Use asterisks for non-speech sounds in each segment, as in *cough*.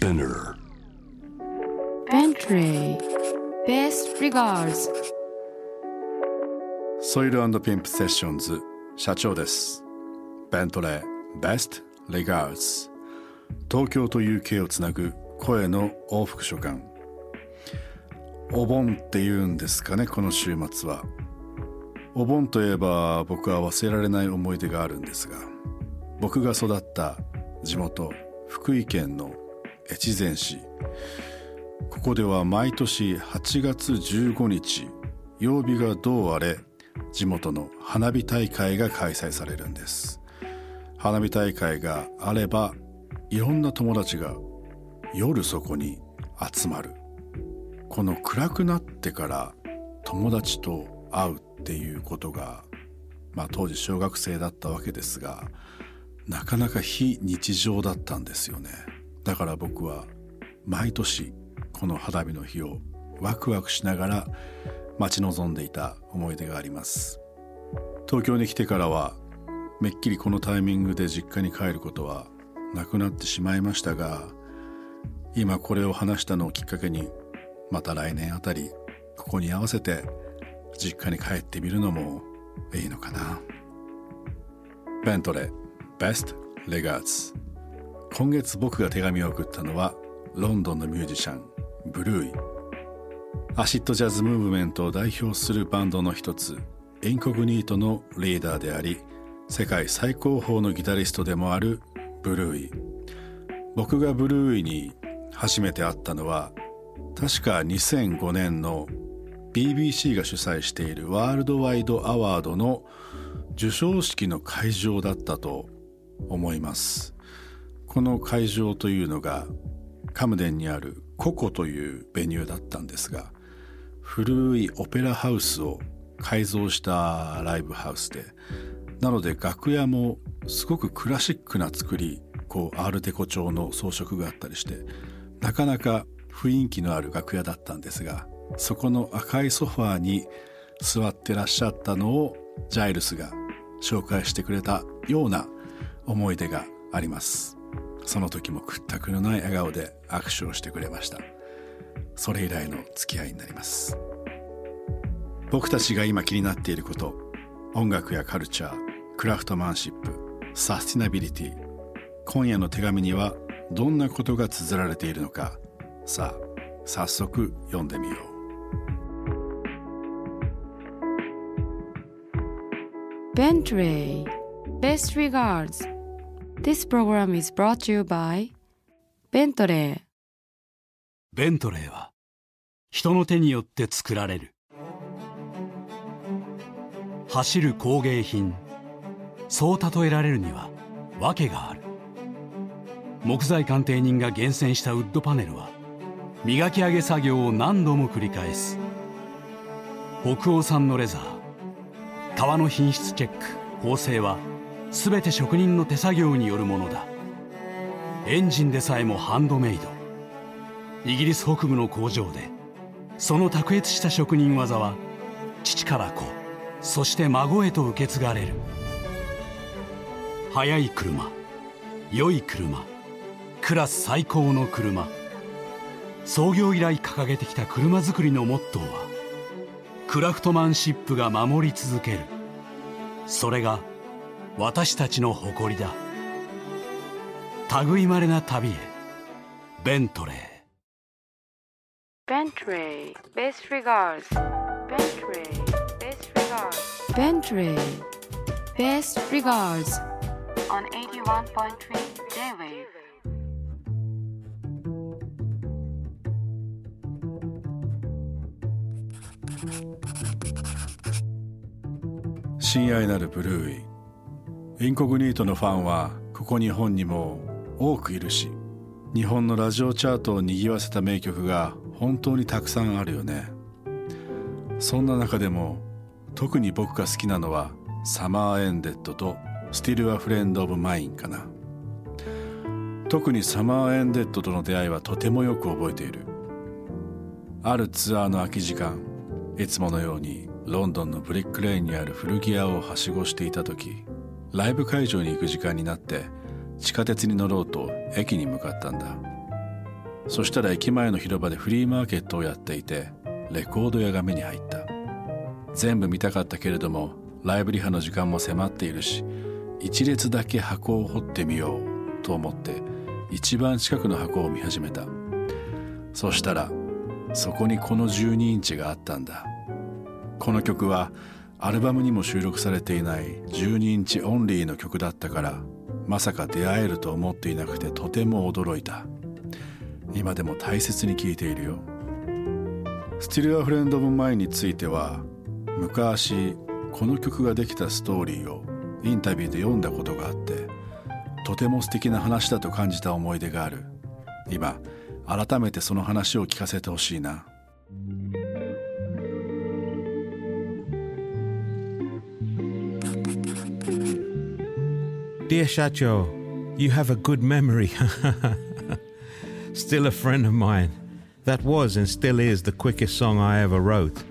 Spinner. Bentley Best Regards. ソイルピンプセッションズ社長です。ベントレー Best Regards. 東京と UK をつなぐ声の往復書簡。お盆って言うんですかねこの週末は。お盆といえば僕は忘れられない思い出があるんですが僕が育った地元福井県の越前市。ここでは毎年8月15日曜日がどうあれ地元の花火大会が開催されるんです。花火大会があればいろんな友達が夜そこに集まる。この暗くなってから友達と会うっていうことがまあ当時小学生だったわけですがなかなか非日常だったんですよね。だから僕は毎年この花火の日をワクワクしながら待ち望んでいた思い出があります。東京に来てからはめっきりこのタイミングで実家に帰ることはなくなってしまいましたが今これを話したのをきっかけにまた来年あたりここに合わせて実家に帰ってみるのもいいのかな。 Bentley Best Regards 今月僕が手紙を送ったのはロンドンのミュージシャンブルーイ。アシッドジャズムーブメントを代表するバンドの一つインコグニートのリーダーであり世界最高峰のギタリストでもあるブルーイ。僕がブルーイに初めて会ったのは確か2005年の BBC が主催しているワールドワイドアワードの授賞式の会場だったと思います。この会場というのがカムデンにあるココというベニューだったんですが古いオペラハウスを改造したライブハウスでなので楽屋もすごくクラシックな作りこうアールデコ調の装飾があったりしてなかなか雰囲気のある楽屋だったんですがそこの赤いソファーに座ってらっしゃったのをジャイルスが紹介してくれたような思い出があります。その時も屈託のない笑顔で握手をしてくれました。それ以来の付き合いになります。僕たちが今気になっていること音楽やカルチャークラフトマンシップサスティナビリティ今夜の手紙にはどんなことが綴られているのかさあ早速読んでみよう。Bentley. Best regards. This program is brought to you by Bentley. ベントレーは人の手によって作られる。走る工芸品そう例えられるには訳がある。木材鑑定人が厳選したウッドパネルは磨き上げ作業を何度も繰り返す。北欧産のレザー革の品質チェック縫製は全て職人の手作業によるものだ。エンジンでさえもハンドメイド。イギリス北部の工場でその卓越した職人技は父から子そして孫へと受け継がれる。速い車良い車クラス最高の車。創業以来掲げてきた車作りのモットーはクラフトマンシップが守り続ける。それが私たちの誇りだ。類まれな旅へ。ベントレー。ベントレー。ベースリーベントレー。ベースリーベントレー。ベースリガーズ on 81.3 J-Wave「親愛なるブルーイ」インコグニートのファンはここ日本にも多くいるし日本のラジオチャートを賑わせた名曲が本当にたくさんあるよね。そんな中でも特に僕が好きなのは「Summer's Ended」と「Still a Friend of Mine」かな。特に Summer's Ended との出会いはとてもよく覚えている。あるツアーの空き時間いつものようにロンドンのブリックレーンにある古着屋をはしごしていた時ライブ会場に行く時間になって地下鉄に乗ろうと駅に向かったんだ。そしたら駅前の広場でフリーマーケットをやっていてレコード屋が目に入った。全部見たかったけれどもライブリハの時間も迫っているし一列だけ箱を掘ってみようと思って一番近くの箱を見始めた。そしたらそこにこの12インチがあったんだ。この曲はアルバムにも収録されていない12インチオンリーの曲だったからまさか出会えると思っていなくてとても驚いた。今でも大切に聴いているよ「Still a Friend of Mine」については昔この曲ができたストーリーをインタビューで読んだことがあってとても素敵な話だと感じた思い出がある。今改めてその話を聞かせてほしいな。Dear Shacho, you have a good memory. *laughs* still a friend of mine. That was and still is the quickest song I ever wrote.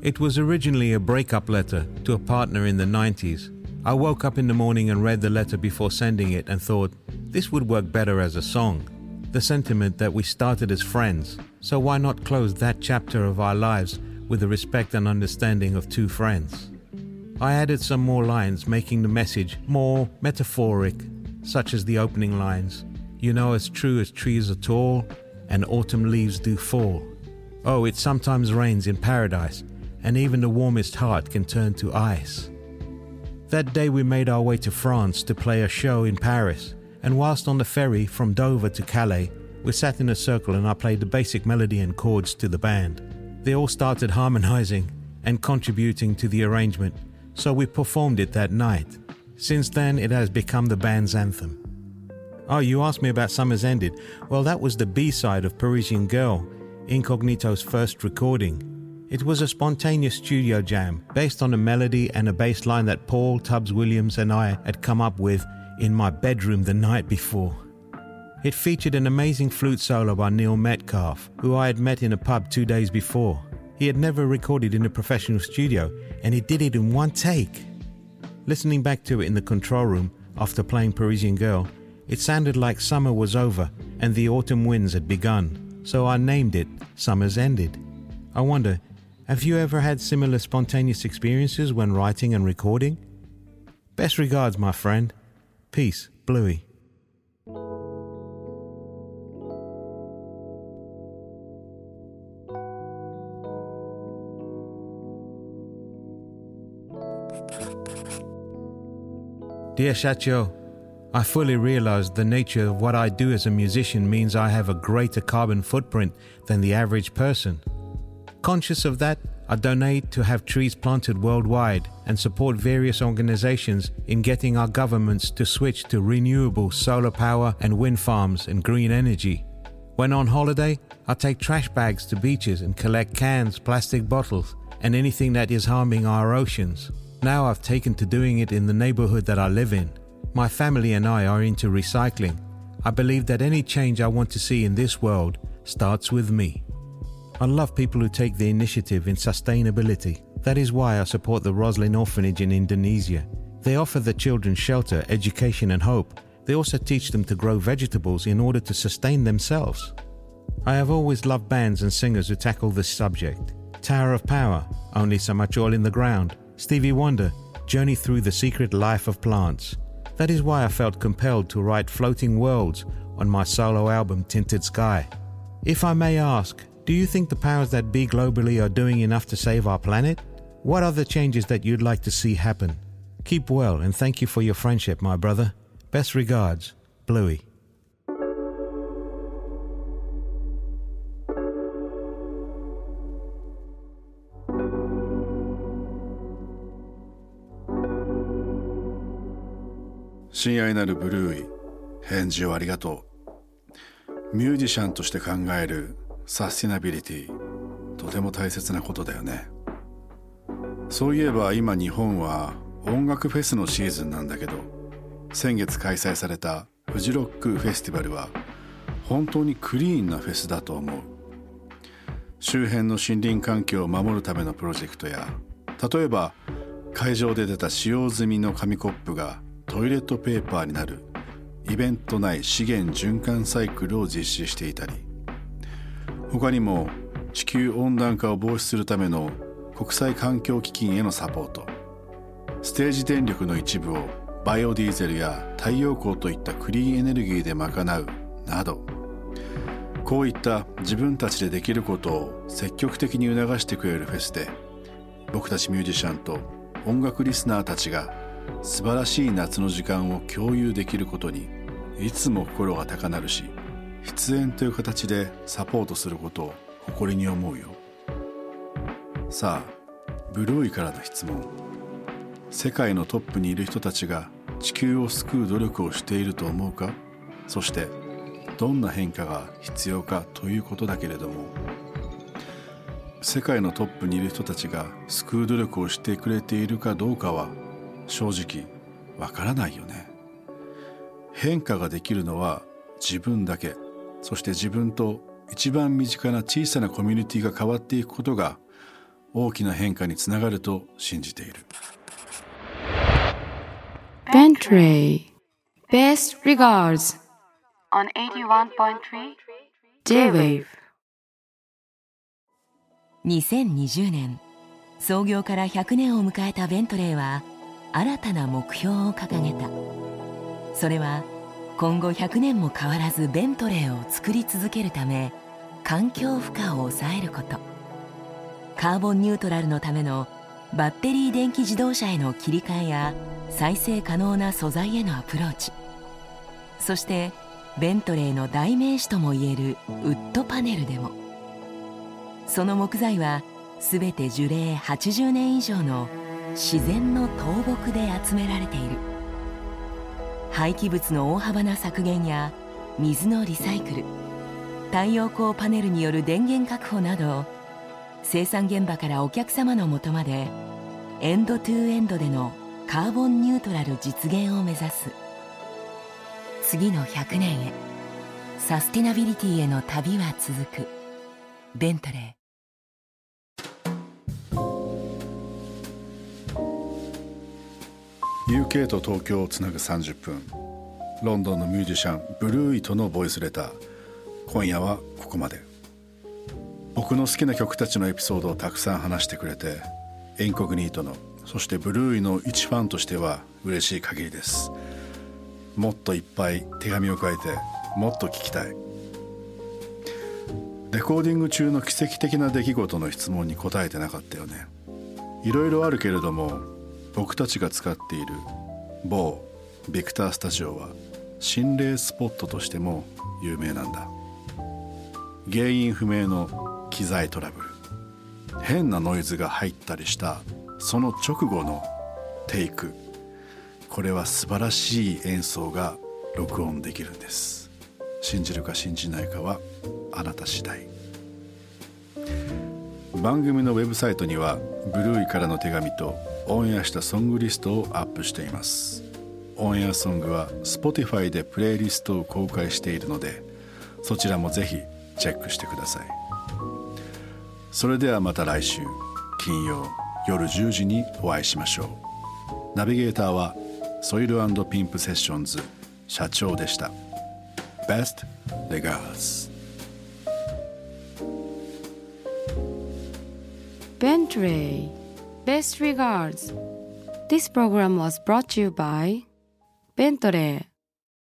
It was originally a breakup letter to a partner in the 90s. I woke up in the morning and read the letter before sending it and thought, this would work better as a song. The sentiment that we started as friends, so why not close that chapter of our lives with the respect and understanding of two friends? I added some more lines, making the message more metaphoric, such as the opening lines you know, as true as trees are tall and autumn leaves do fall. Oh, it sometimes rains in paradise, and even the warmest heart can turn to ice. That day we made our way to France to play a show in Paris, and whilst on the ferry from Dover to Calais, we sat in a circle and I played the basic melody and chords to the band. They all started harmonizing and contributing to the arrangement, so we performed it that night. Since then, it has become the band's anthem. Oh, you asked me about Summer's Ended. Well, that was the B side of Parisian Girl, Incognito's first recording. It was a spontaneous studio jam based on a melody and a bass line that Paul Tubbs Williams and I had come up with in my bedroom the night before. It featured an amazing flute solo by Neil Metcalf, who I had met in a pub two days before. He had never recorded in a professional studio, and he did it in one take. Listening back to it in the control room after playing Parisian Girl, it sounded like summer was over and the autumn winds had begun, so I named it Summer's Ended. I wonder, have you ever had similar spontaneous experiences when writing and recording? Best regards, my friend. Peace, Bluey. Dear Shacho, I fully realize the nature of what I do as a musician means I have a greater carbon footprint than the average person. Conscious of that, I donate to have trees planted worldwide and support various organizations in getting our governments to switch to renewable solar power and wind farms and green energy. When on holiday, I take trash bags to beaches and collect cans, plastic bottles, and anything that is harming our oceans. Now I've taken to doing it in the neighborhood that I live in. My family and I are into recycling. I believe that any change I want to see in this world starts with me. I love people who take the initiative in sustainability. That is why I support the Roslin Orphanage in Indonesia. They offer the children shelter, education, and hope. They also teach them to grow vegetables in order to sustain themselves. I have always loved bands and singers who tackle this subject. Tower of Power, Only So Much Oil in the Ground, Stevie Wonder, Journey Through the Secret Life of Plants, that is why I felt compelled to write Floating Worlds on my solo album Tinted Sky. If I may ask, do you think the powers that be globally are doing enough to save our planet? What are the changes that you'd like to see happen? Keep well and thank you for your friendship, my brother. Best regards, Bluey. 親愛なるブルーイ返事をありがとう。ミュージシャンとして考えるサスティナビリティとても大切なことだよね。そういえば今日本は音楽フェスのシーズンなんだけど先月開催されたフジロックフェスティバルは本当にクリーンなフェスだと思う。周辺の森林環境を守るためのプロジェクトや例えば会場で出た使用済みの紙コップがトイレットペーパーになるイベント内資源循環サイクルを実施していたり他にも地球温暖化を防止するための国際環境基金へのサポートステージ電力の一部をバイオディーゼルや太陽光といったクリーンエネルギーで賄うなどこういった自分たちでできることを積極的に促してくれるフェスで僕たちミュージシャンと音楽リスナーたちが素晴らしい夏の時間を共有できることにいつも心が高鳴るし出演という形でサポートすることを誇りに思うよ。さあブルーイからの質問。世界のトップにいる人たちが地球を救う努力をしていると思うか？そしてどんな変化が必要かということだけれども。世界のトップにいる人たちが救う努力をしてくれているかどうかは正直わからないよね。変化ができるのは自分だけ。そして自分と一番身近な小さなコミュニティが変わっていくことが大きな変化につながると信じている。Bentley. Best regards. On 81.3 J-Wave. 2020年。創業から100年を迎えたベントレーは新たな目標を掲げた。それは今後100年も変わらずベントレーを作り続けるため環境負荷を抑えること。カーボンニュートラルのためのバッテリー電気自動車への切り替えや再生可能な素材へのアプローチ。そしてベントレーの代名詞ともいえるウッドパネルでも。その木材は全て樹齢80年以上の自然の倒木で集められている。廃棄物の大幅な削減や水のリサイクル太陽光パネルによる電源確保など生産現場からお客様のもとまで end to end でのカーボンニュートラル実現を目指す。次の100年へサスティナビリティへの旅は続く。ベントレー。UK と東京をつなぐ30分。ロンドンのミュージシャンブルーイとのボイスレター。今夜はここまで。僕の好きな曲たちのエピソードをたくさん話してくれてエンコグニートのそしてブルーイの一ファンとしては嬉しい限りです。もっといっぱい手紙を書いてもっと聞きたい。レコーディング中の奇跡的な出来事の質問に答えてなかったよね。いろいろあるけれども僕たちが使っている某ビクタースタジオは心霊スポットとしても有名なんだ。原因不明の機材トラブル。変なノイズが入ったりしたその直後のテイク。これは素晴らしい演奏が録音できるんです。信じるか信じないかはあなた次第。番組のウェブサイトにはブルーイからの手紙とオンエアしたソングリストをアップしています。オンエアソングは Spotify でプレイリストを公開しているのでそちらもぜひチェックしてください。それではまた来週金曜夜10時にお会いしましょう。ナビゲーターはソイルピンプセッションズ社長でした。Best regards Bentley Best regards. This program was brought to you by Bentley